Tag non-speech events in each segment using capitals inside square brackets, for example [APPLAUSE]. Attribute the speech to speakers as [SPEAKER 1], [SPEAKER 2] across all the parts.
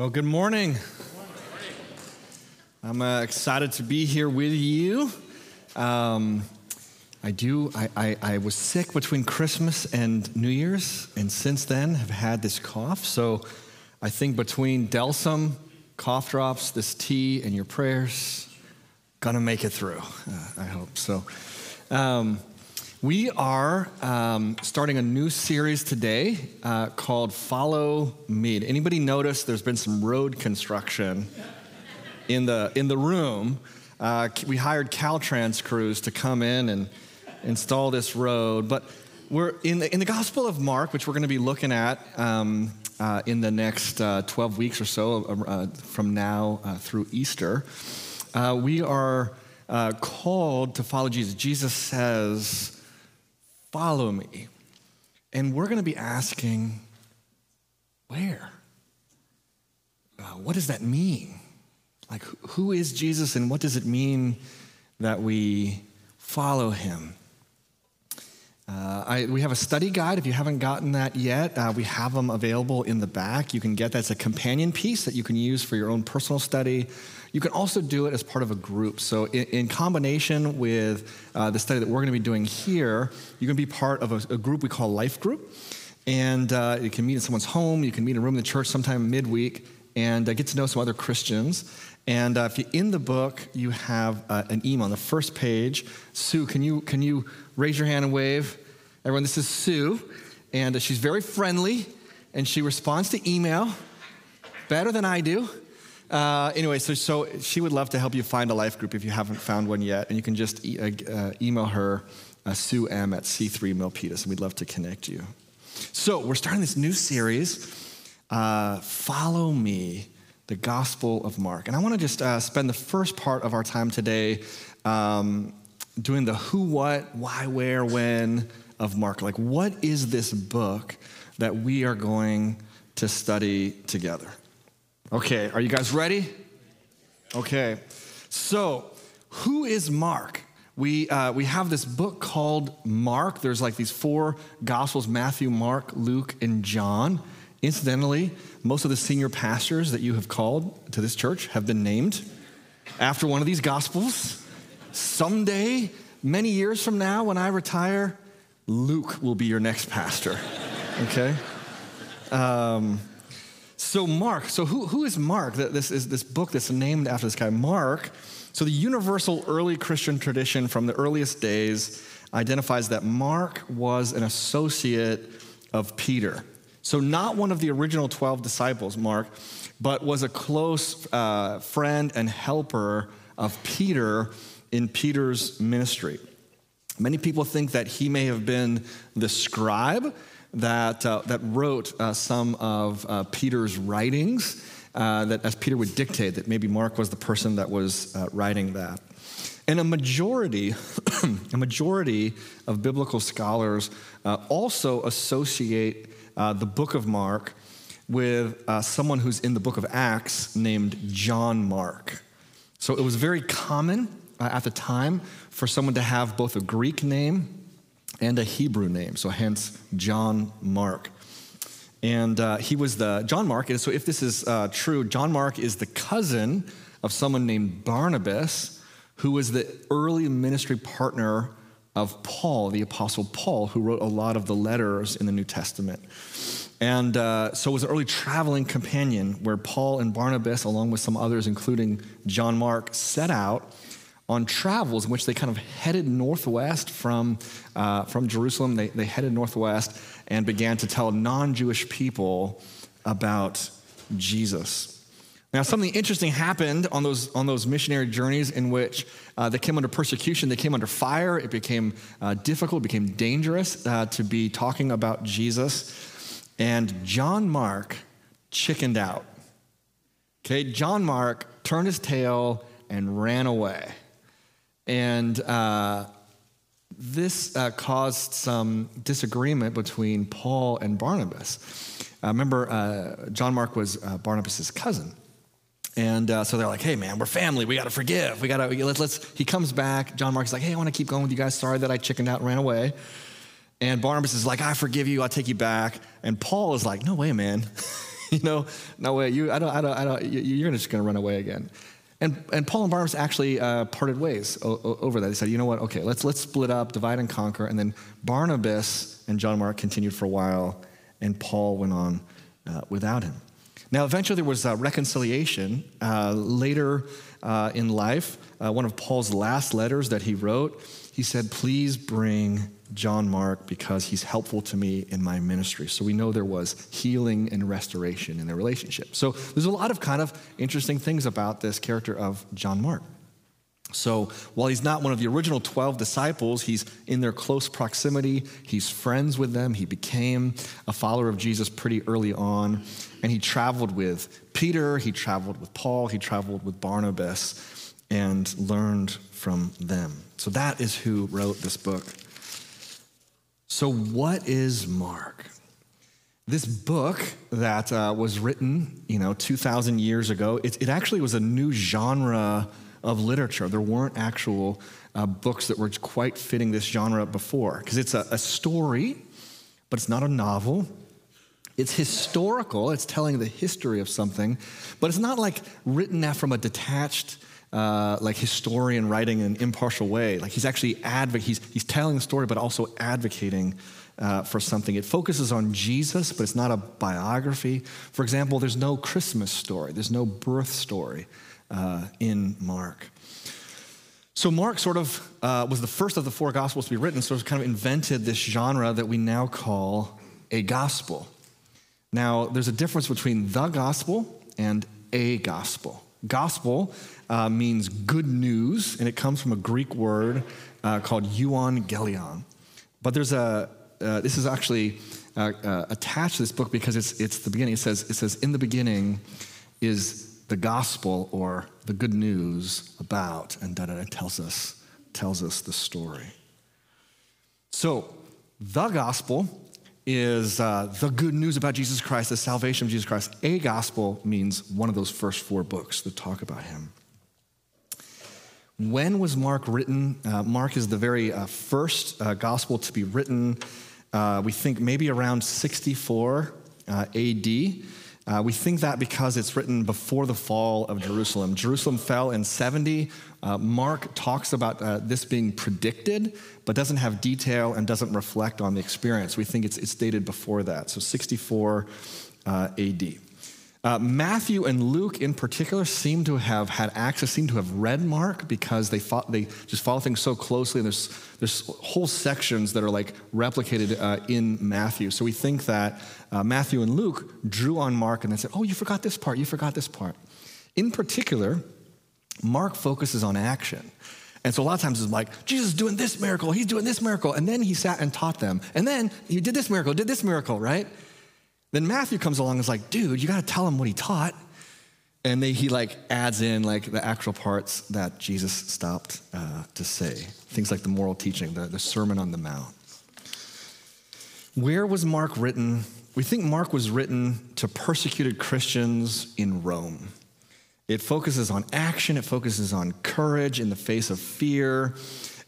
[SPEAKER 1] Well, good morning. I'm uh, excited to be here with you. Um, I do. I, I, I, was sick between Christmas and New Year's, and since then have had this cough. So I think between Delsym, cough drops, this tea, and your prayers, gonna make it through. Uh, I hope so. Um, we are um, starting a new series today uh, called Follow Me. Anybody notice there's been some road construction in the, in the room? Uh, we hired Caltrans crews to come in and install this road. But we're in the, in the Gospel of Mark, which we're going to be looking at um, uh, in the next uh, 12 weeks or so uh, from now uh, through Easter. we are called to follow Jesus. Jesus says, Follow me. And we're going to be asking, where? Uh, what does that mean? Like, who is Jesus and what does it mean that we follow him? Uh, I, we have a study guide. If you haven't gotten that yet, uh, we have them available in the back. You can get that. It's a companion piece that you can use for your own personal study. You can also do it as part of a group. So, in, in combination with uh, the study that we're going to be doing here, you can be part of a, a group we call Life Group. And uh, you can meet in someone's home, you can meet in a room in the church sometime midweek, and uh, get to know some other Christians. And uh, if you in the book, you have uh, an email on the first page. Sue, can you can you raise your hand and wave? Everyone, this is Sue, and uh, she's very friendly, and she responds to email better than I do. Uh, anyway, so, so she would love to help you find a life group if you haven't found one yet, and you can just e- uh, uh email her Sue M at C3 Milpitas, and we'd love to connect you. So we're starting this new series, Follow Me the Gospel of Mark. And I want to just uh, spend the first part of our time today um, doing the who, what, why, where, when of Mark. Like, what is this book that we are going to study together? Okay, are you guys ready? Okay, so who is Mark? We, uh, we have this book called Mark. There's like these four Gospels Matthew, Mark, Luke, and John. Incidentally, most of the senior pastors that you have called to this church have been named after one of these gospels. Someday, many years from now, when I retire, Luke will be your next pastor. [LAUGHS] Okay? Um, so, Mark, so who, who is Mark? This is this book that's named after this guy, Mark. So, the universal early Christian tradition from the earliest days identifies that Mark was an associate of Peter. So, not one of the original 12 disciples, Mark, but was a close uh, friend and helper of Peter in Peter's ministry. Many people think that he may have been the scribe that, uh, that wrote uh, some of uh, Peter's writings, uh, that as Peter would dictate, that maybe Mark was the person that was uh, writing that. And a majority, [CLEARS THROAT] a majority of biblical scholars also associate uh, the book of Mark with uh, someone who's in the book of Acts named John Mark. So it was very common uh, at the time for someone to have both a Greek name and a Hebrew name, so hence John Mark. And uh, he was the, John Mark, and so if this is uh, true, John Mark is the cousin of someone named Barnabas, who was the early ministry partner of Paul, the Apostle Paul, who wrote a lot of the letters in the New Testament. And uh, so it was an early traveling companion where Paul and Barnabas, along with some others, including John Mark, set out on travels in which they kind of headed northwest from, uh, from Jerusalem. They, they headed northwest and began to tell non Jewish people about Jesus. Now, something interesting happened on those, on those missionary journeys in which uh, they came under persecution, they came under fire. It became uh, difficult, it became dangerous uh, to be talking about Jesus. And John Mark chickened out. Okay, John Mark turned his tail and ran away. And uh, this uh, caused some disagreement between Paul and Barnabas. Uh, remember, John Mark was Barnabas' cousin. And uh, so they're like, hey, man, we're family. We got to forgive. We got to, let's, let's, he comes back. John Mark's like, hey, I want to keep going with you guys. Sorry that I chickened out and ran away. And Barnabas is like, I forgive you. I'll take you back. And Paul is like, no way, man. [LAUGHS] you know, no way. You, I don't, I don't, I don't. You're just going to run away again. And, and Paul and Barnabas actually uh, parted ways o- o- over that. They said, you know what? Okay, let's let's split up, divide and conquer. And then Barnabas and John Mark continued for a while, and Paul went on uh, without him. Now, eventually, there was reconciliation. Uh, later uh, in life, uh, one of Paul's last letters that he wrote, he said, Please bring John Mark because he's helpful to me in my ministry. So we know there was healing and restoration in their relationship. So there's a lot of kind of interesting things about this character of John Mark. So while he's not one of the original 12 disciples, he's in their close proximity. He's friends with them. He became a follower of Jesus pretty early on. And he traveled with Peter, he traveled with Paul, he traveled with Barnabas, and learned from them. So that is who wrote this book. So, what is Mark? This book that uh, was written, you know, 2,000 years ago, it, it actually was a new genre of literature. There weren't actual uh, books that were quite fitting this genre before, because it's a, a story, but it's not a novel. It's historical, it's telling the history of something, but it's not like written from a detached, uh, like historian writing in an impartial way. Like he's actually advocate, he's, he's telling the story, but also advocating uh, for something. It focuses on Jesus, but it's not a biography. For example, there's no Christmas story, there's no birth story uh, in Mark. So, Mark sort of uh, was the first of the four gospels to be written, so it's kind of invented this genre that we now call a gospel. Now, there's a difference between the gospel and a gospel. Gospel uh, means good news, and it comes from a Greek word uh, called euangelion. But there's a, uh, this is actually uh, uh, attached to this book because it's, it's the beginning. It says, it says, in the beginning is the gospel or the good news about, and da da da tells us, tells us the story. So, the gospel is uh, the good news about Jesus Christ, the salvation of Jesus Christ. A gospel means one of those first four books that talk about him. When was Mark written? Uh, Mark is the very uh, first uh, gospel to be written, uh, we think maybe around 64 uh, AD. Uh, we think that because it's written before the fall of Jerusalem. Jerusalem fell in 70. Uh, Mark talks about uh, this being predicted, but doesn't have detail and doesn't reflect on the experience. We think it's, it's dated before that, so 64 uh, AD. Uh, Matthew and Luke, in particular, seem to have had access, seem to have read Mark because they they just follow things so closely. And there's there's whole sections that are like replicated uh, in Matthew. So we think that uh, Matthew and Luke drew on Mark and they said, "Oh, you forgot this part. You forgot this part." In particular, Mark focuses on action. And so a lot of times it's like, Jesus is doing this miracle, he's doing this miracle, and then he sat and taught them. And then he did this miracle, did this miracle, right? Then Matthew comes along and is like, dude, you got to tell him what he taught. And they, he like adds in like the actual parts that Jesus stopped uh, to say. Things like the moral teaching, the, the Sermon on the Mount. Where was Mark written? We think Mark was written to persecuted Christians in Rome. It focuses on action, it focuses on courage in the face of fear.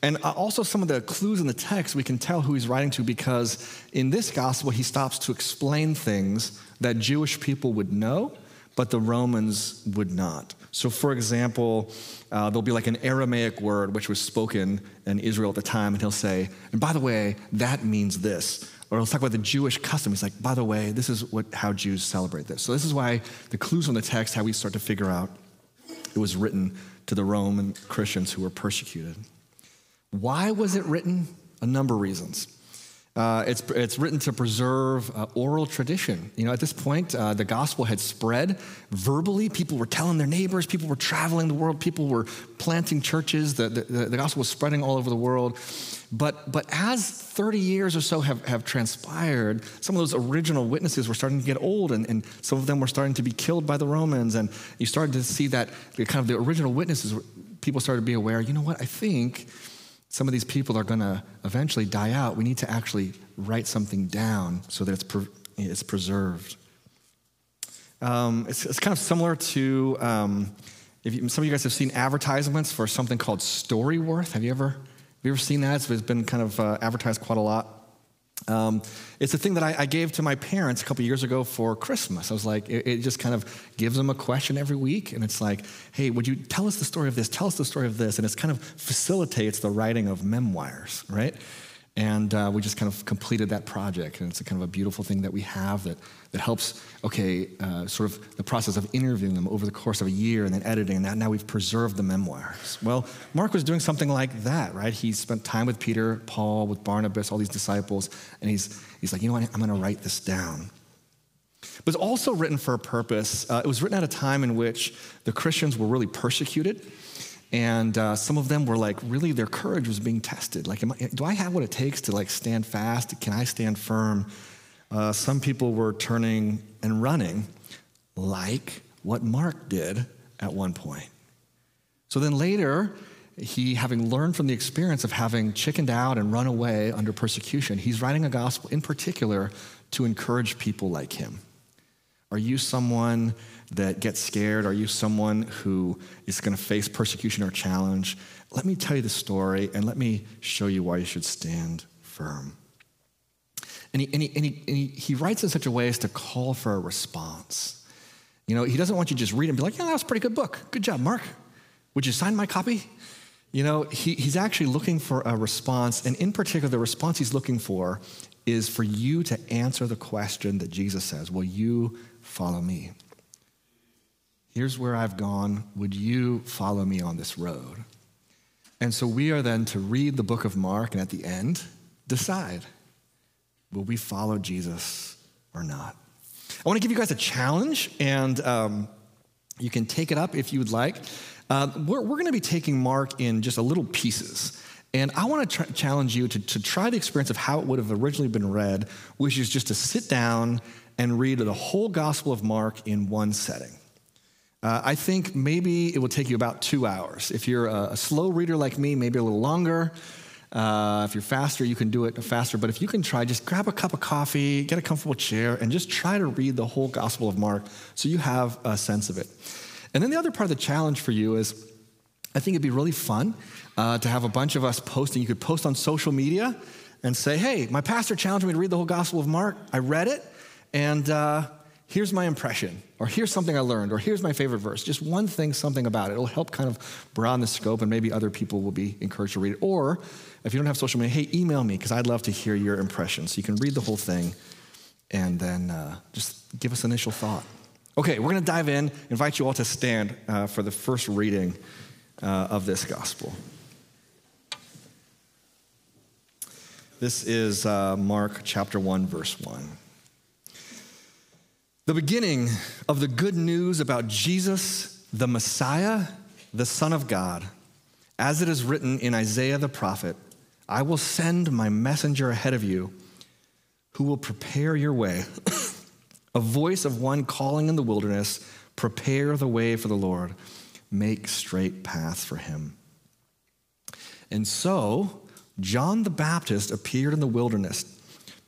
[SPEAKER 1] And uh, also, some of the clues in the text, we can tell who he's writing to because in this gospel, he stops to explain things that Jewish people would know, but the Romans would not. So, for example, uh, there'll be like an Aramaic word which was spoken in Israel at the time, and he'll say, and by the way, that means this. Or he'll talk about the Jewish custom. He's like, by the way, this is what, how Jews celebrate this. So, this is why the clues in the text, how we start to figure out it was written to the Roman Christians who were persecuted. Why was it written? A number of reasons. Uh, it's, it's written to preserve uh, oral tradition. You know, at this point, uh, the gospel had spread verbally. People were telling their neighbors, people were traveling the world, people were planting churches. The, the, the gospel was spreading all over the world. But, but as 30 years or so have, have transpired, some of those original witnesses were starting to get old, and, and some of them were starting to be killed by the Romans. And you started to see that kind of the original witnesses, people started to be aware, you know what, I think some of these people are going to eventually die out. We need to actually write something down so that it's, pre- it's preserved. Um, it's, it's, kind of similar to um, if you, some of you guys have seen advertisements for something called Storyworth. Have you ever, have you ever seen that? It's been kind of uh, advertised quite a lot. Um, it's a thing that I, I, gave to my parents a couple years ago for Christmas. I was like, it, it, just kind of gives them a question every week, and it's like, hey, would you tell us the story of this? Tell us the story of this, and it kind of facilitates the writing of memoirs, right? And uh, we just kind of completed that project. And it's a kind of a beautiful thing that we have that, that helps, okay, uh, sort of the process of interviewing them over the course of a year and then editing. And that, now we've preserved the memoirs. Well, Mark was doing something like that, right? He spent time with Peter, Paul, with Barnabas, all these disciples. And he's, he's like, you know what? I'm going to write this down. But it's also written for a purpose. Uh, it was written at a time in which the Christians were really persecuted. And uh, some of them were like, really, their courage was being tested. Like, I, do I have what it takes to like stand fast? Can I stand firm? Uh, some people were turning and running, like what Mark did at one point. So then later, he, having learned from the experience of having chickened out and run away under persecution, he's writing a gospel in particular to encourage people like him. Are you someone that gets scared? Are you someone who is going to face persecution or challenge? Let me tell you the story and let me show you why you should stand firm. And he, and he, and he, and he, he writes in such a way as to call for a response. You know, he doesn't want you to just read it and be like, yeah, that was a pretty good book. Good job, Mark. Would you sign my copy? You know, he, he's actually looking for a response. And in particular, the response he's looking for is for you to answer the question that Jesus says Will you follow me? Here's where I've gone. Would you follow me on this road? And so we are then to read the book of Mark and at the end, decide will we follow Jesus or not? I want to give you guys a challenge, and um, you can take it up if you would like. Uh, we're, we're going to be taking Mark in just a little pieces. And I want to tr- challenge you to, to try the experience of how it would have originally been read, which is just to sit down and read the whole Gospel of Mark in one setting. Uh, I think maybe it will take you about two hours. If you're a, a slow reader like me, maybe a little longer. Uh, if you're faster, you can do it faster. But if you can try, just grab a cup of coffee, get a comfortable chair, and just try to read the whole Gospel of Mark so you have a sense of it. And then the other part of the challenge for you is I think it'd be really fun uh, to have a bunch of us posting. You could post on social media and say, hey, my pastor challenged me to read the whole Gospel of Mark. I read it, and uh, here's my impression, or here's something I learned, or here's my favorite verse. Just one thing, something about it. It'll help kind of broaden the scope, and maybe other people will be encouraged to read it. Or if you don't have social media, hey, email me, because I'd love to hear your impressions. So you can read the whole thing and then uh, just give us an initial thought. Okay, we're going to dive in, invite you all to stand uh, for the first reading uh, of this gospel. This is uh, Mark chapter 1, verse 1. The beginning of the good news about Jesus, the Messiah, the Son of God, as it is written in Isaiah the prophet I will send my messenger ahead of you who will prepare your way. [CLEARS THROAT] a voice of one calling in the wilderness, prepare the way for the Lord, make straight paths for him. And so, John the Baptist appeared in the wilderness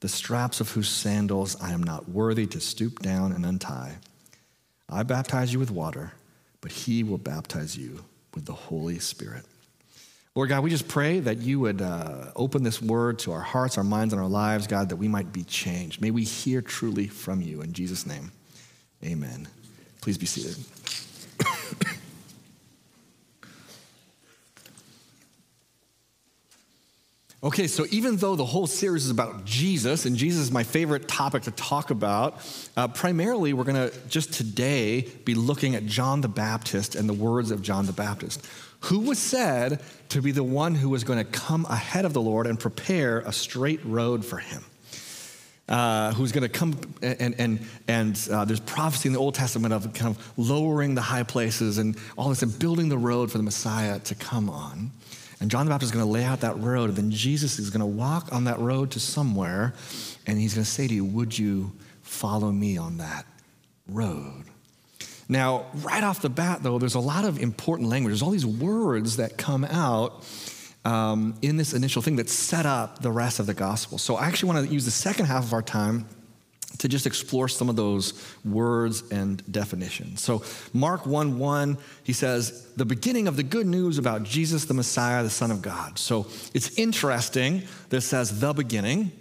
[SPEAKER 1] the straps of whose sandals I am not worthy to stoop down and untie. I baptize you with water, but he will baptize you with the Holy Spirit. Lord God, we just pray that you would uh, open this word to our hearts, our minds, and our lives, God, that we might be changed. May we hear truly from you. In Jesus' name, amen. Please be seated. Okay, so even though the whole series is about Jesus, and Jesus is my favorite topic to talk about, uh, primarily we're going to just today be looking at John the Baptist and the words of John the Baptist, who was said to be the one who was going to come ahead of the Lord and prepare a straight road for him. Uh, who's going to come and and and uh, there's prophecy in the Old Testament of kind of lowering the high places and all this and building the road for the Messiah to come on. And John the Baptist is going to lay out that road, and then Jesus is going to walk on that road to somewhere, and he's going to say to you, Would you follow me on that road? Now, right off the bat, though, there's a lot of important language. There's all these words that come out um, in this initial thing that set up the rest of the gospel. So I actually want to use the second half of our time to just explore some of those words and definitions. So Mark 1 1, he says, the beginning of the good news about Jesus the Messiah, the Son of God. So it's interesting that it says the beginning.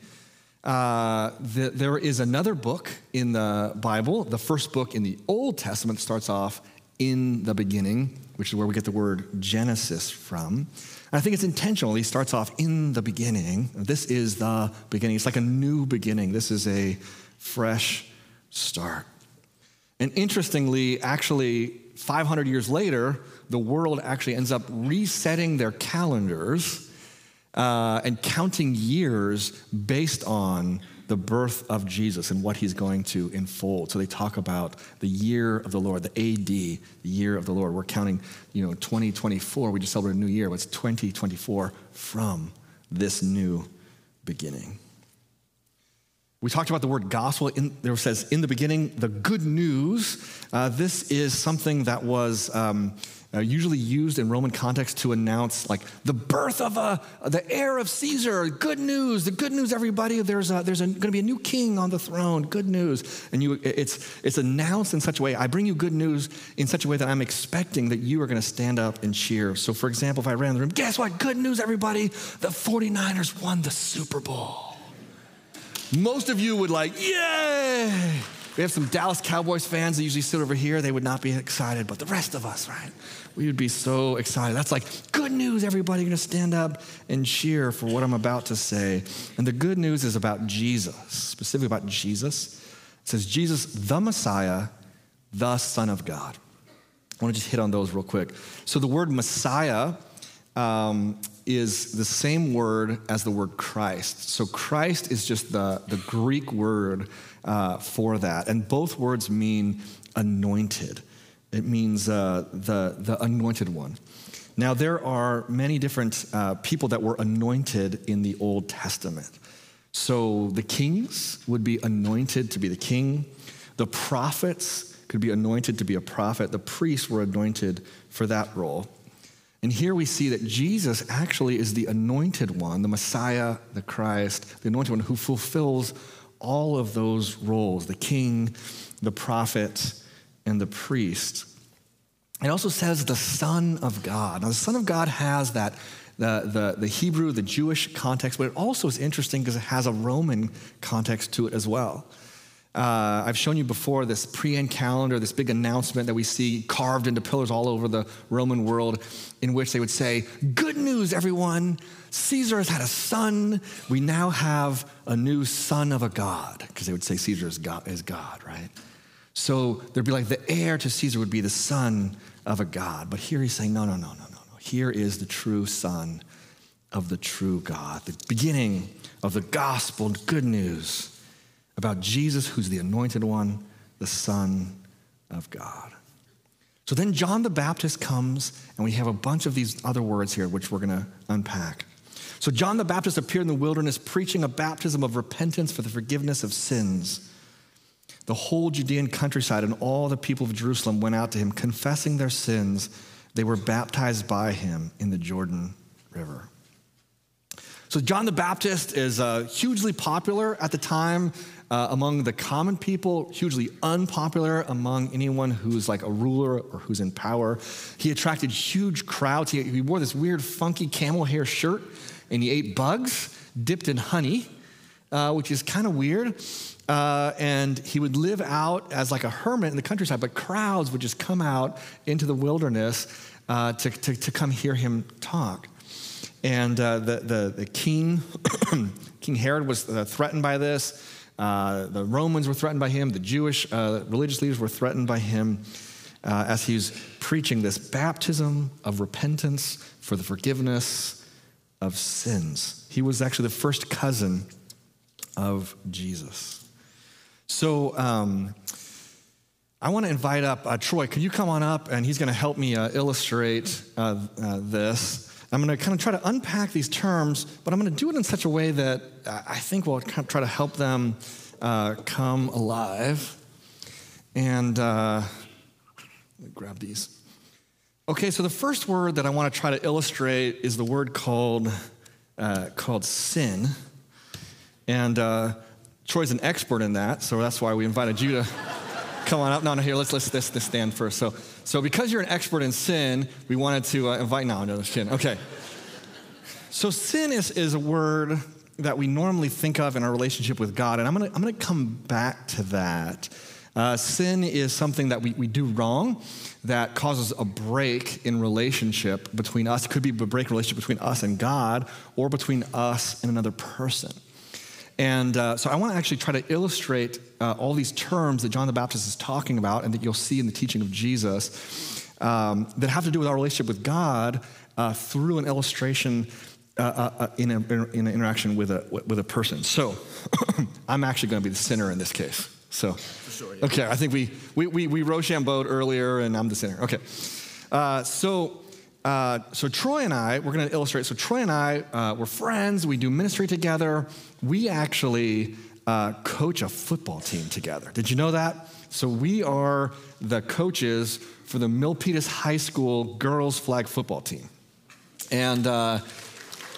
[SPEAKER 1] Uh, the, there is another book in the Bible, the first book in the Old Testament starts off in the beginning, which is where we get the word Genesis from. And I think it's intentional. He starts off in the beginning. This is the beginning. It's like a new beginning. This is a fresh start. And interestingly, actually, 500 years later, the world actually ends up resetting their calendars uh, and counting years based on the birth of Jesus and what he's going to unfold. So they talk about the year of the Lord, the AD, the year of the Lord. We're counting, you know, 2024. We just celebrated a new year. What's 2024 from this new beginning? We talked about the word gospel. In, there says, in the beginning, the good news. Uh, this is something that was um, uh, usually used in Roman context to announce, like, the birth of a, the heir of Caesar. Good news. The good news, everybody. There's, there's going to be a new king on the throne. Good news. And you, it's, it's announced in such a way. I bring you good news in such a way that I'm expecting that you are going to stand up and cheer. So, for example, if I ran the room, guess what? Good news, everybody. The 49ers won the Super Bowl. Most of you would like, yay! We have some Dallas Cowboys fans that usually sit over here. They would not be excited, but the rest of us, right? We would be so excited. That's like good news, everybody. You're to stand up and cheer for what I'm about to say. And the good news is about Jesus, specifically about Jesus. It says, Jesus, the Messiah, the Son of God. I want to just hit on those real quick. So the word Messiah um, is the same word as the word Christ. So Christ is just the, the Greek word uh, for that. And both words mean anointed, it means uh, the, the anointed one. Now, there are many different uh, people that were anointed in the Old Testament. So the kings would be anointed to be the king, the prophets could be anointed to be a prophet, the priests were anointed for that role. And here we see that Jesus actually is the anointed one, the Messiah, the Christ, the anointed one who fulfills all of those roles the king, the prophet, and the priest. It also says the Son of God. Now, the Son of God has that, the, the, the Hebrew, the Jewish context, but it also is interesting because it has a Roman context to it as well. Uh, I've shown you before this Priene calendar, this big announcement that we see carved into pillars all over the Roman world, in which they would say, Good news, everyone! Caesar has had a son. We now have a new son of a god, because they would say Caesar is God, is God, right? So there'd be like the heir to Caesar would be the son of a god. But here he's saying, No, no, no, no, no, no. Here is the true son of the true God, the beginning of the gospel, good news about Jesus, who's the anointed one, the Son of God. So then John the Baptist comes, and we have a bunch of these other words here, which we're going to unpack. So John the Baptist appeared in the wilderness preaching a baptism of repentance for the forgiveness of sins. The whole Judean countryside and all the people of Jerusalem went out to him, confessing their sins. They were baptized by him in the Jordan River. So, John the Baptist is uh, hugely popular at the time uh, among the common people, hugely unpopular among anyone who's like a ruler or who's in power. He attracted huge crowds. He, he wore this weird, funky camel hair shirt, and he ate bugs dipped in honey, uh, which is kind of weird. Uh, and he would live out as like a hermit in the countryside, but crowds would just come out into the wilderness uh, to, to, to, come hear him talk. And uh, the, the, the king, [COUGHS] King Herod, was uh, threatened by this. Uh, the Romans were threatened by him, the Jewish uh, religious leaders were threatened by him uh, as he was preaching this baptism of repentance for the forgiveness of sins. He was actually the first cousin of Jesus. So, um, I want to invite up uh, Troy. Could you come on up? And he's going to help me uh, illustrate uh, uh, this. I'm going to kind of try to unpack these terms, but I'm going to do it in such a way that I think will kind of try to help them uh, come alive. And uh, let me grab these. Okay, so the first word that I want to try to illustrate is the word called, uh, called sin. And uh, Troy's an expert in that, so that's why we invited you to [LAUGHS] come on up. No, no, here, let's, let's this, this stand first. So, so because you're an expert in sin, we wanted to uh, invite, no, no, sin. Okay. So sin is, is a word that we normally think of in our relationship with God, and I'm gonna, I'm gonna come back to that. Uh, sin is something that we, we do wrong that causes a break in relationship between us. It could be a break relationship between us and God or between us and another person. And uh, so I want to actually try to illustrate uh, all these terms that John the Baptist is talking about and that you'll see in the teaching of Jesus um, that have to do with our relationship with God uh, through an illustration uh, uh, uh, in, a, in an interaction with a, with a person. So [CLEARS THROAT] I'm actually going to be the sinner in this case. So, sure, yeah. okay, I think we, we, we, we Rochambeaued earlier and I'm the sinner. Okay. so uh, so Troy and I, we're going to illustrate. So Troy and I, uh, we're friends. We do ministry together. We actually uh, coach a football team together. Did you know that? So we are the coaches for the Milpitas High School girls flag football team, and uh,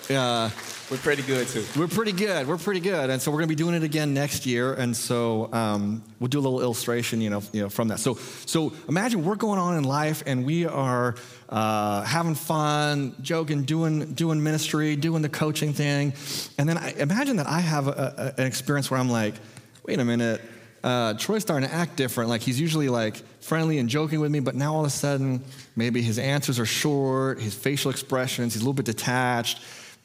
[SPEAKER 2] uh, we're pretty good too.
[SPEAKER 1] We're pretty good. We're pretty good, and so we're going to be doing it again next year. And so um, we'll do a little illustration, you know, you know, from that. So, so imagine we're going on in life, and we are uh, having fun, joking, doing doing ministry, doing the coaching thing, and then I imagine that I have a, a, an experience where I'm like, wait a minute. Uh, Troy's starting to act different. Like he's usually like friendly and joking with me, but now all of a sudden, maybe his answers are short, his facial expressions, he's a little bit detached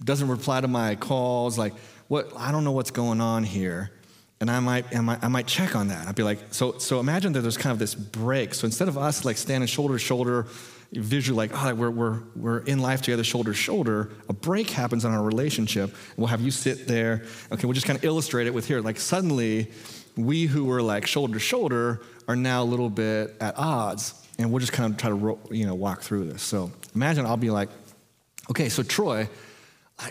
[SPEAKER 1] doesn't reply to my calls. Like, what? I don't know what's going on here. And I might, I might, I might check on that. I'd be like, so, so imagine that there's kind of this break. So instead of us like standing shoulder to shoulder, visually like, oh, we're, we're, we're in life together, shoulder to shoulder, a break happens in our relationship. We'll have you sit there. Okay, we'll just kind of illustrate it with here. Like suddenly, we who were like shoulder to shoulder are now a little bit at odds. And we'll just kind of try to, you know, walk through this. So imagine I'll be like, okay, so Troy,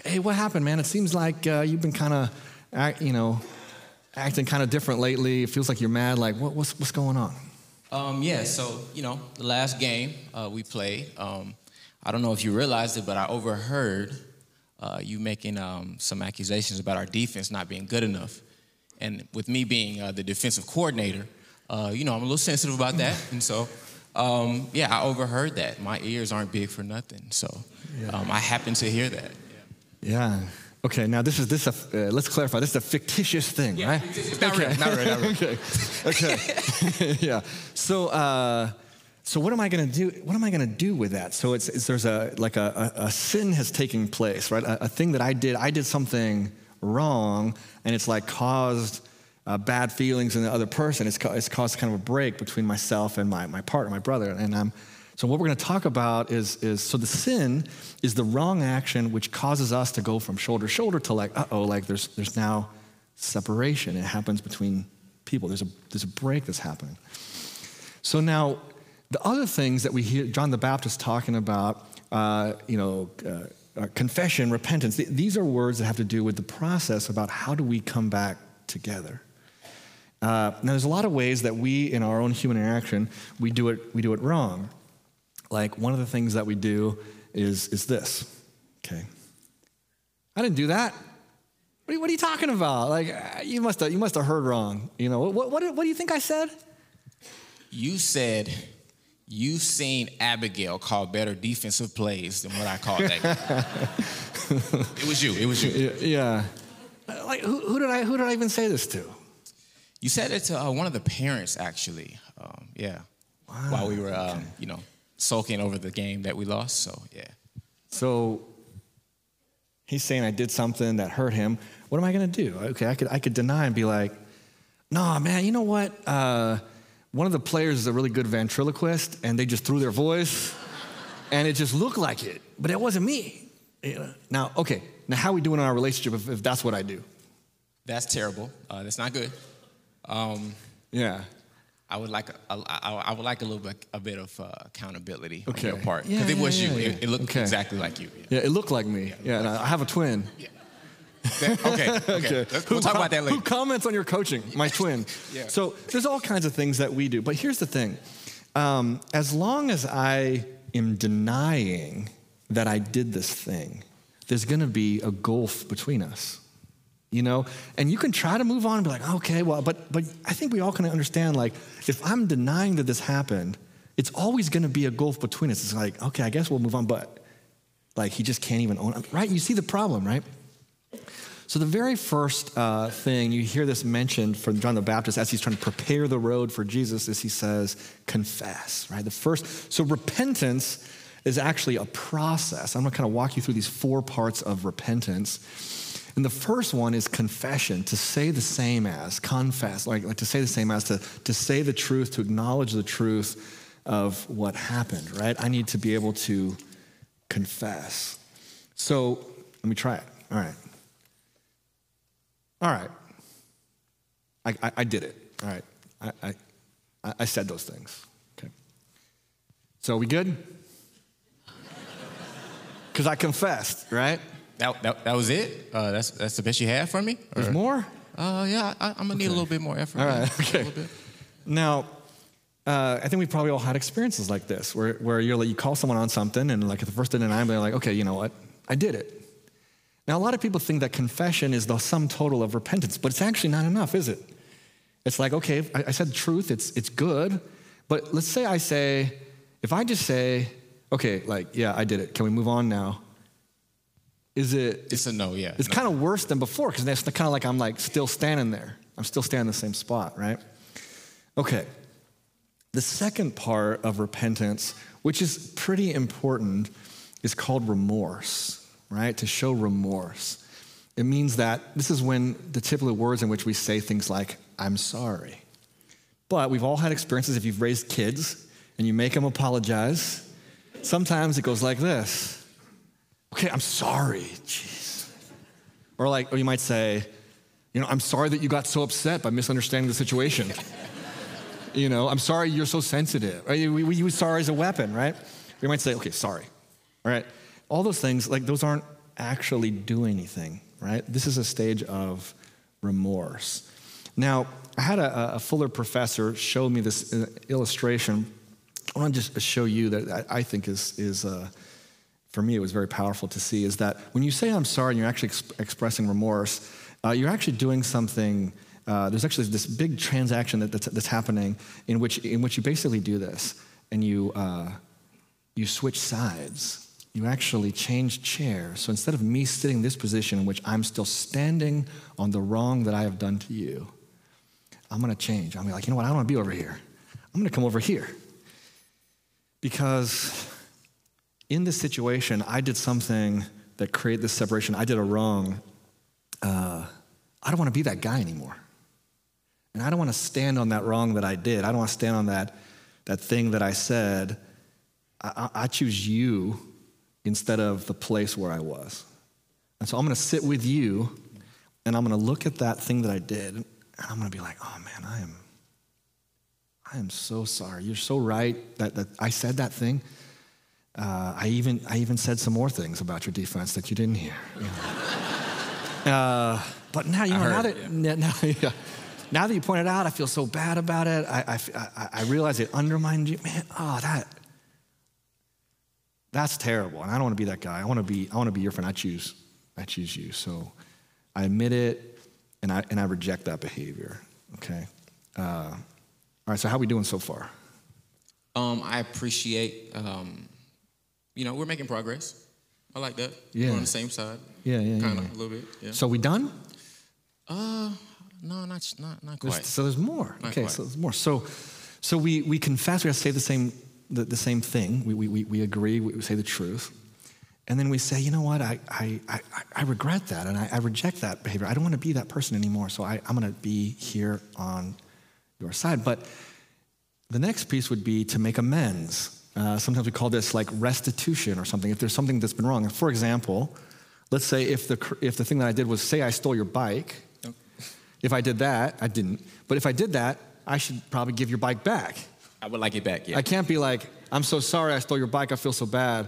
[SPEAKER 1] hey, what happened, man? It seems like uh, you've been kind of, you know, acting kind of different lately. It feels like you're mad. Like, what, what's, what's going on?
[SPEAKER 2] Um, yeah, so, you know, the last game uh, we played, um, I don't know if you realized it, but I overheard uh, you making um, some accusations about our defense not being good enough. And with me being uh, the defensive coordinator, uh, you know, I'm a little sensitive about that. [LAUGHS] and so, um, yeah, I overheard that. My ears aren't big for nothing. So yeah. Um, I happened to hear that.
[SPEAKER 1] Yeah. Okay, now this is this. A, uh, let's clarify. This is a fictitious thing,
[SPEAKER 2] yeah,
[SPEAKER 1] right?
[SPEAKER 2] It's not okay. real. Not real. Not real. [LAUGHS]
[SPEAKER 1] okay. Okay. [LAUGHS] yeah. So, uh, so what am I going to do? What am I going to do with that? So it's, it's there's a like a, a, a, sin has taken place, right? A, a, thing that I did. I did something wrong, and it's like caused uh, bad feelings in the other person. It's, it's caused kind of a break between myself and my my partner, my brother, and I'm so, what we're going to talk about is, is so the sin is the wrong action which causes us to go from shoulder to shoulder to like, uh oh, like there's, there's now separation. It happens between people. There's a, there's a break that's happening. So, now the other things that we hear John the Baptist talking about, uh, you know, uh, uh confession, repentance, th- these are words that have to do with the process about how do we come back together. Uh, now, there's a lot of ways that we, in our own human interaction, we do it, we do it wrong. Like one of the things that we do is, is this, okay? I didn't do that. What are, you, what are you talking about? Like, you must have, you must have heard wrong. You know, what, what, what do you think I said?
[SPEAKER 2] You said you've seen Abigail call better defensive plays than what I called that. [LAUGHS] it was you. It was you.
[SPEAKER 1] Yeah. Like, who, who, did I, who did I even say this to?
[SPEAKER 2] You said it to uh, one of the parents, actually. Um, yeah. Wow. While we were, um, you know, sulking over the game that we lost. So, yeah.
[SPEAKER 1] So he's saying I did something that hurt him. What am I going to do? Okay, I could, I could deny and be like, no, man, you know what? Uh, one of the players is a really good ventriloquist, and they just threw their voice, and it just looked like it, but it wasn't me. Now, okay, now how are we doing in our relationship if, if that's what I do?
[SPEAKER 2] That's terrible. Uh, that's not good. Um,
[SPEAKER 1] yeah.
[SPEAKER 2] I would like a, a, I I would like a little bit a bit of uh, accountability
[SPEAKER 1] Okay.
[SPEAKER 2] on your part
[SPEAKER 1] Yeah,
[SPEAKER 2] because it
[SPEAKER 1] yeah,
[SPEAKER 2] was
[SPEAKER 1] yeah,
[SPEAKER 2] you.
[SPEAKER 1] yeah.
[SPEAKER 2] It, it looked
[SPEAKER 1] Okay.
[SPEAKER 2] exactly like you.
[SPEAKER 1] Yeah, it looked like me. Yeah, and I have a twin.
[SPEAKER 2] That- [LAUGHS] okay. Okay. Let's, we'll talk
[SPEAKER 1] com-
[SPEAKER 2] about that later.
[SPEAKER 1] Who comments on your coaching? My [LAUGHS] twin.
[SPEAKER 2] Yeah.
[SPEAKER 1] So there's all kinds of things that we do. But here's the thing um, as long as I am denying that I did this thing, there's going to be a gulf between us. You know, and you can try to move on and be like, okay, well, but but I think we all kind of understand like if I'm denying that this happened, it's always going to be a gulf between us. It's like, okay, I guess we'll move on, but like he just can't even own it, right? You see the problem, right? So, the very first uh, thing you hear this mentioned from John the Baptist as he's trying to prepare the road for Jesus is he says, confess, right? The first, so repentance is actually a process. I'm gonna kind of walk you through these four parts of repentance. And the first one is confession, to say the same as, confess, like, like to say the same as, to, to say the truth, to acknowledge the truth of what happened, right? I need to be able to confess. So, let me try it. All right. All right. I, I, I did it. All right. I, I, I said those things. Okay. So, we good? [LAUGHS] Because I confessed, right?
[SPEAKER 2] That, that, that was it. Uh, that's that's the best you had for me.
[SPEAKER 1] There's more?
[SPEAKER 2] Uh, yeah, I, I'm gonna need a little bit more effort.
[SPEAKER 1] All.
[SPEAKER 2] A
[SPEAKER 1] okay. Now, uh, I think we've probably all had experiences like this where, where you're like, you call someone on something and like at the first day denial, they're like, okay, you know what? I did it. Now, a lot of people think that confession is the sum total of repentance, but it's actually not enough, is it? It's like, okay, I, I said the truth, it's, it's good, but let's say I say, if I just say, okay, like, yeah, I did it, can we move on now? Is it,
[SPEAKER 2] It's a no. Yeah.
[SPEAKER 1] it's
[SPEAKER 2] no.
[SPEAKER 1] kind of worse than before because that's kind of like I'm like still standing there. I'm still standing in the same spot, right? Okay. The second part of repentance, which is pretty important, is called remorse, right? To show remorse. It means that this is when the typical words in which we say things like, I'm sorry. But we've all had experiences if you've raised kids and you make them apologize. Sometimes it goes like this Okay, I'm sorry. Jeez. Or like, or you might say, you know, I'm sorry that you got so upset by misunderstanding the situation. [LAUGHS] you know, I'm sorry you're so sensitive. We, we use sorry as a weapon, right? You might say, okay, sorry. All right. All those things, like those aren't actually doing anything, right? This is a stage of remorse. Now, I had a, a Fuller professor show me this uh, illustration. I want to just show you that I I think is, is uh, for me, it was very powerful to see is that when you say I'm sorry and you're actually exp- expressing remorse, uh, you're actually doing something. Uh, there's actually this big transaction that, that's, that's happening in which, in which you basically do this and you, uh, you switch sides. You actually change chairs. So instead of me sitting in this position in which I'm still standing on the wrong that I have done to you, I'm going to change. I'm like, you know what? I don't want to be over here. I'm going to come over here. Because in this situation, I did something that created this separation. I did a wrong. Uh, I don't want to be that guy anymore. And I don't want to stand on that wrong that I did. I don't want to stand on that, that thing that I said. I, I, I choose you instead of the place where I was. And so I'm going to sit with you and I'm going to look at that thing that I did and I'm going to be like, oh man, I am, I am so sorry. You're so right that, that I said that thing. Uh, I even I even said some more things about your defense that you didn't hear. you know. [LAUGHS] uh, but now you know now that
[SPEAKER 2] it,
[SPEAKER 1] now, now, [LAUGHS] yeah, now that you pointed out, I feel so bad about it. I, I, I, I realize it undermined you, man. Oh, that that's terrible. And I don't want to be that guy. I want to be I want to be your friend. I choose I choose you. So I admit it, and I and I reject that behavior. Okay. Uh, all right. So how are we doing so far?
[SPEAKER 2] Um, I appreciate. Um, you know, we're making progress. I like that.
[SPEAKER 1] Yeah.
[SPEAKER 2] We're on the same side.
[SPEAKER 1] Yeah, yeah, yeah,
[SPEAKER 2] Kind of
[SPEAKER 1] yeah.
[SPEAKER 2] a little bit. Yeah.
[SPEAKER 1] So we done?
[SPEAKER 2] Uh, no, not not not
[SPEAKER 1] There's-
[SPEAKER 2] quite.
[SPEAKER 1] so there's more.
[SPEAKER 2] Not
[SPEAKER 1] okay,
[SPEAKER 2] quite.
[SPEAKER 1] so there's more. So, so we, we confess, we have to say the same, the, the same thing. We, we, we, we agree, we say the truth. And then we say, you know what, I, I, I, I regret that and I, I reject that behavior. I don't want to be that person anymore. So I, I'm going to be here on your side. But the next piece would be to make amends. Uh, sometimes we call this like restitution or something. If there's something that's been wrong. For example, let's say if the, if the thing that I did was say I stole your bike, if I did that, I didn't, but if I did that, I should probably give your bike back.
[SPEAKER 2] I would like it back, yeah.
[SPEAKER 1] I can't be like, I'm so sorry I stole your bike, I feel so bad,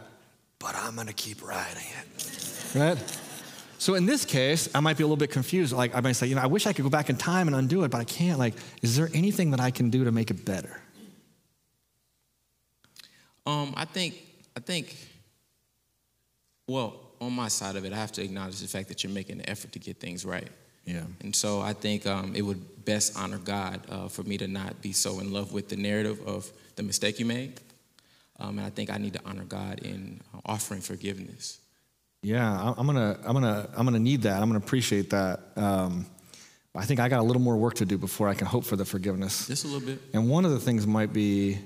[SPEAKER 1] but I'm gonna keep riding it. Right? So in this case, I might be a little bit confused. Like I might say, you know, I wish I could go back in time and undo it, but I can't. Like, is there anything that I can do to make it better?
[SPEAKER 2] Um, I think, I think, well, on my side of it, I have to acknowledge the fact that you're making an effort to get things right.
[SPEAKER 1] Yeah.
[SPEAKER 2] And so I think um, it would best honor God uh, for me to not be so in love with the narrative of the mistake you made. Um, and I think I need to honor God in uh, offering forgiveness.
[SPEAKER 1] Yeah, I'm gonna, I'm gonna, I'm gonna need that. I'm gonna appreciate that. Um, I think I got a little more work to do before I can hope for the forgiveness.
[SPEAKER 2] Just a little bit.
[SPEAKER 1] And one of the things might be,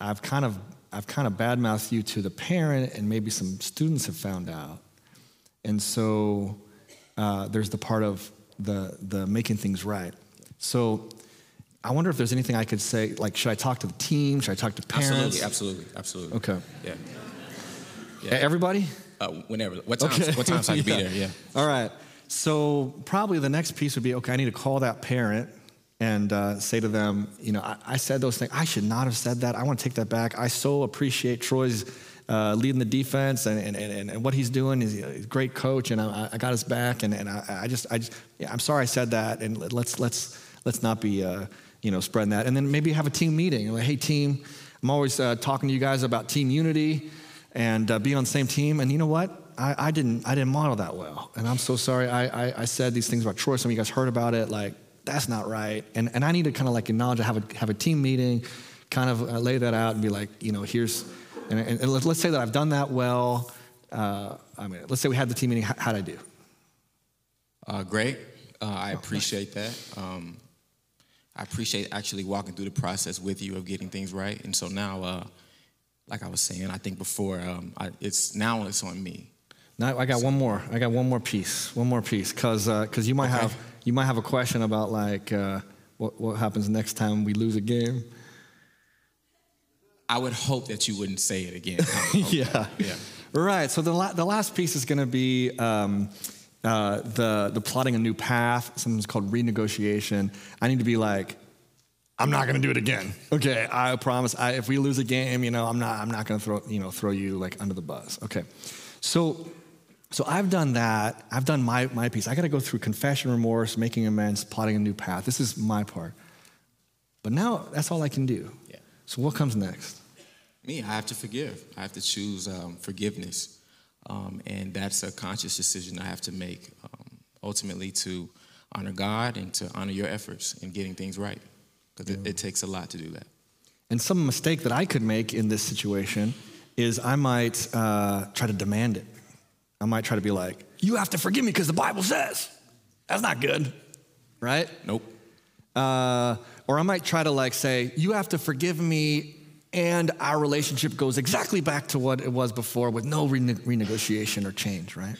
[SPEAKER 1] I've kind of, I've kind of badmouthed you to the parent, and maybe some students have found out. And so uh, there's the part of the the making things right. So I wonder if there's anything I could say. Like, should I talk to the team? Should I talk to parents?
[SPEAKER 2] Absolutely, absolutely, absolutely.
[SPEAKER 1] Okay.
[SPEAKER 2] Yeah.
[SPEAKER 1] Yeah. Everybody?
[SPEAKER 2] Uh, whenever. What times? Okay. What times I can [LAUGHS]
[SPEAKER 1] yeah.
[SPEAKER 2] be there? Yeah.
[SPEAKER 1] All right. So probably the next piece would be okay. I need to call that parent and uh, say to them, you know, I, I, said those things. I should not have said that. I want to take that back. I so appreciate Troy's uh, leading the defense and, and, and, and, what he's doing. He's a great coach, and I, I got his back. And, and I, I just, I just, yeah, I'm sorry I said that. And let's let's let's not be, uh, you know, spreading that. And then maybe have a team meeting. Like, hey, team, I'm always uh, talking to you guys about team unity and uh, being on the same team. And you know what? I, I, didn't I didn't model that well, and I'm so sorry. I, I, I said these things about Troy. Some of you guys heard about it. Like that's not right. And and I need to kind of like acknowledge. I have a have a team meeting, kind of uh, lay that out and be like, you know, here's, and, and, and let's say that I've done that well. Uh, I mean, let's say we had the team meeting. How, how'd I do?
[SPEAKER 2] Uh, great. Uh, I appreciate that. Um, I appreciate actually walking through the process with you of getting things right. And so now, uh, like I was saying, I think before, um, I, it's now it's on me.
[SPEAKER 1] Now I got one more. I got one more piece. One more piece, because because uh, you might okay. have you might have a question about like uh, what what happens next time we lose a game.
[SPEAKER 2] I would hope that you wouldn't say it again. [LAUGHS]
[SPEAKER 1] yeah. Yeah. Right. So the la- the last piece is going to be. Um, uh, the the plotting a new path, something's called renegotiation. I need to be like, I'm not going to do it again. Okay, I promise. I, if we lose a game, you know, I'm not I'm not going to throw you know throw you like under the bus. Okay, so so I've done that. I've done my, my piece. I got to go through confession, remorse, making amends, plotting a new path. This is my part. But now that's all I can do.
[SPEAKER 2] Yeah.
[SPEAKER 1] So what comes next?
[SPEAKER 2] Me, I have to forgive. I have to choose um, forgiveness. Um, and that's a conscious decision I have to make um, ultimately to honor God and to honor your efforts in getting things right. Because yeah. it, it takes a lot to do that.
[SPEAKER 1] And some mistake that I could make in this situation is I might uh, try to demand it. I might try to be like, you have to forgive me because the Bible says. That's not good, right?
[SPEAKER 2] Nope.
[SPEAKER 1] Uh, or I might try to like say, you have to forgive me, and our relationship goes exactly back to what it was before with no rene- renegotiation or change, right?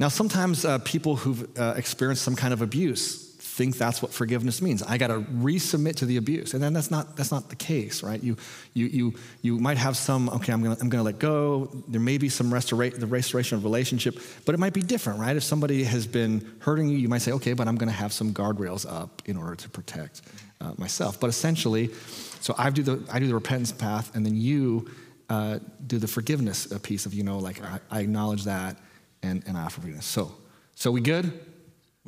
[SPEAKER 1] Now, sometimes uh, people who've uh, experienced some kind of abuse think that's what forgiveness means. I got to resubmit to the abuse, and then that's not that's not the case, right? You you you you might have some okay. I'm gonna I'm gonna let go. There may be some restora- the restoration of relationship, but it might be different, right? If somebody has been hurting you, you might say, okay, but I'm gonna have some guardrails up in order to protect uh, myself. But essentially, so I do the I do the repentance path, and then you uh, do the forgiveness uh, piece of you know like I, I acknowledge that and and I offer forgiveness. So so we good?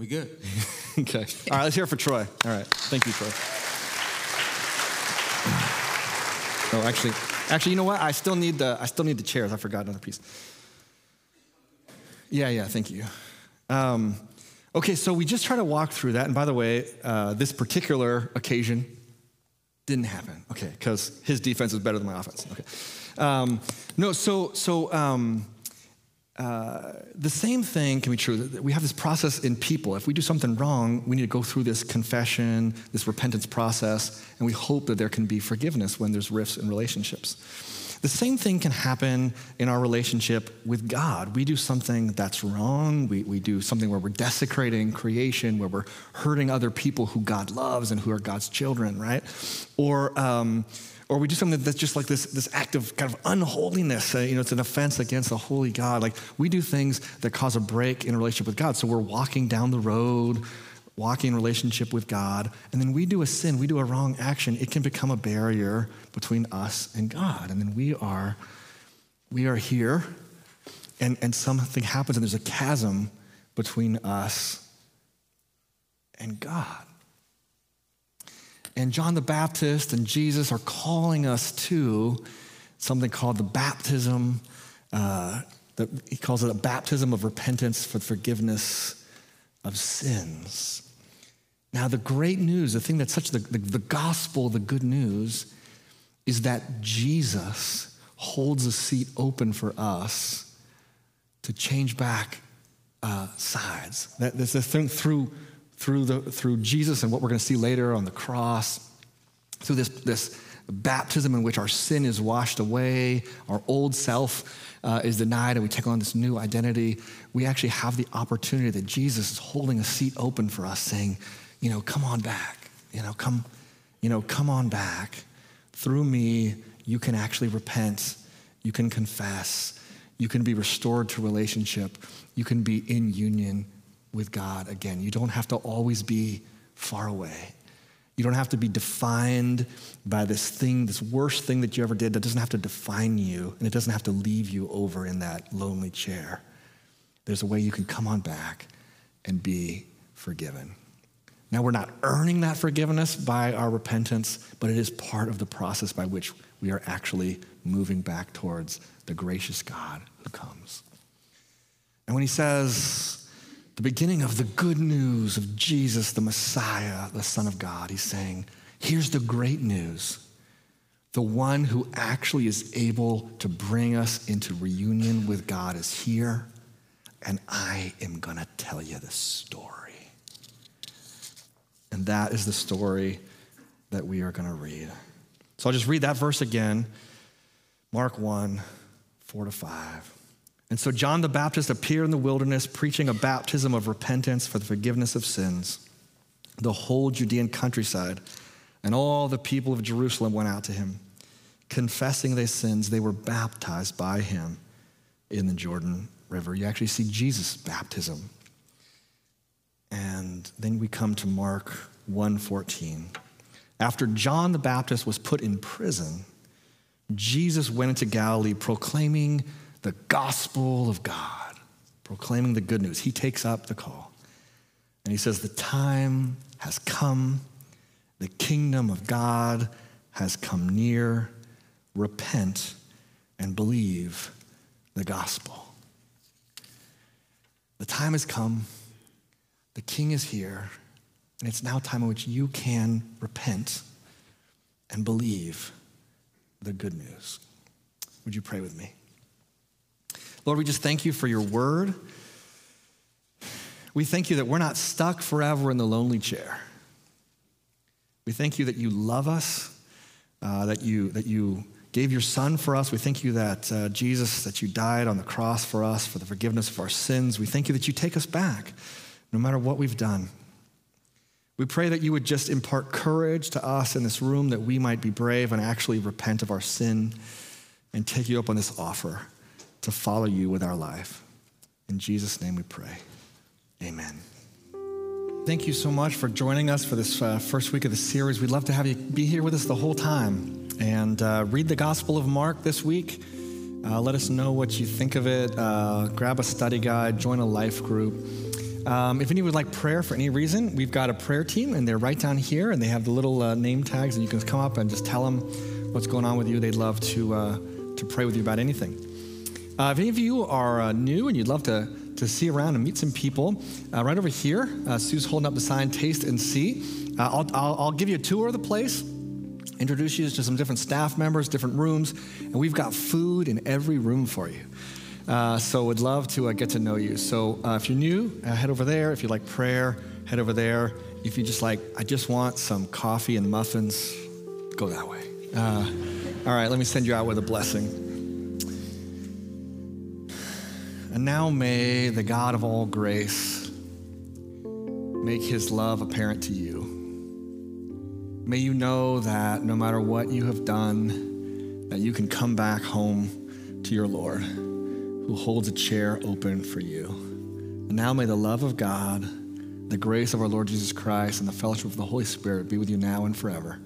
[SPEAKER 2] We good. [LAUGHS]
[SPEAKER 1] okay. All right, let's hear it for Troy. All right. Thank you, Troy. Oh, actually, actually, you know what? I still need the I still need the chairs. I forgot another piece. Yeah, yeah. Thank you. Um, okay, so we just try to walk through that. And by the way, uh, this particular occasion didn't happen. Okay, because his defense is better than my offense. Okay. Um, no, so so. Um, the same thing can be true. We have this process in people. If we do something wrong, we need to go through this confession, this repentance process, and we hope that there can be forgiveness when there's rifts in relationships. The same thing can happen in our relationship with God. We do something that's wrong. We, we do something where we're desecrating creation, where we're hurting other people who God loves and who are God's children, right? Or, um, or we do something that's just like this, this act of kind of unholiness. Uh, you know, it's an offense against the holy God. Like we do things that cause a break in a relationship with God. So we're walking down the road, walking in relationship with God, and then we do a sin, we do a wrong action, it can become a barrier between us and God. And then we are, we are here, and, and something happens, and there's a chasm between us and God. And John the Baptist and Jesus are calling us to something called the baptism. Uh, the, he calls it a baptism of repentance for the forgiveness of sins. Now, the great news, the thing that's such the, the, the gospel, the good news, is that Jesus holds a seat open for us to change back uh, sides. That, that's the thing through through, the, through Jesus and what we're going to see later on the cross, through this, this baptism in which our sin is washed away, our old self uh, is denied, and we take on this new identity, we actually have the opportunity that Jesus is holding a seat open for us, saying, you know, come on back. You know, come, you know, come on back. Through me, you can actually repent. You can confess. You can be restored to relationship. You can be in union with God again. You don't have to always be far away. You don't have to be defined by this thing, this worst thing that you ever did that doesn't have to define you and it doesn't have to leave you over in that lonely chair. There's a way you can come on back and be forgiven. Now, we're not earning that forgiveness by our repentance, but it is part of the process by which we are actually moving back towards the gracious God who comes. And when he says, the beginning of the good news of Jesus, the Messiah, the Son of God. He's saying, here's the great news. The one who actually is able to bring us into reunion with God is here, and I am going to tell you the story. And that is the story that we are going to read. So I'll just read that verse again Mark 1 4 to 5. And so John the Baptist appeared in the wilderness preaching a baptism of repentance for the forgiveness of sins. The whole Judean countryside and all the people of Jerusalem went out to him. Confessing their sins, they were baptized by him in the Jordan River. You actually see Jesus' baptism. And then we come to Mark 1:14. After John the Baptist was put in prison, Jesus went into Galilee proclaiming the gospel of God, proclaiming the good news. He takes up the call. And he says, The time has come, the kingdom of God has come near. Repent and believe the gospel. The time has come, the king is here, and it's now time in which you can repent and believe the good news. Would you pray with me? Lord, we just thank you for your word. We thank you that we're not stuck forever in the lonely chair. We thank you that you love us, uh, that, you, that you gave your son for us. We thank you that, uh, Jesus, that you died on the cross for us for the forgiveness of our sins. We thank you that you take us back no matter what we've done. We pray that you would just impart courage to us in this room that we might be brave and actually repent of our sin and take you up on this offer to follow you with our life. In Jesus' name we pray. Amen. Thank you so much for joining us for this uh, first week of the series. We'd love to have you be here with us the whole time and uh, read the Gospel of Mark this week. Uh, let us know what you think of it. Uh, grab a study guide, join a life group. Um, if any would like prayer for any reason, we've got a prayer team, and they're right down here, and they have the little uh, name tags, and you can come up and just tell them what's going on with you. They'd love to uh, to pray with you about anything. Uh, if any of you are uh, new and you'd love to, to see around and meet some people, uh, right over here, uh, Sue's holding up the sign Taste and See. Uh, I'll, I'll, I'll, give you a tour of the place, introduce you to some different staff members, different rooms, and we've got food in every room for you. Uh, so would love to get to know you. So if you're new, head over there. If you like prayer, head over there. If you just like, I just want some coffee and muffins, go that way. all right, let me send you out with a blessing. And now may the God of all grace make his love apparent to you. May you know that no matter what you have done, that you can come back home to your Lord who holds a chair open for you. And now may the love of God, the grace of our Lord Jesus Christ and the fellowship of the Holy Spirit be with you now and forever.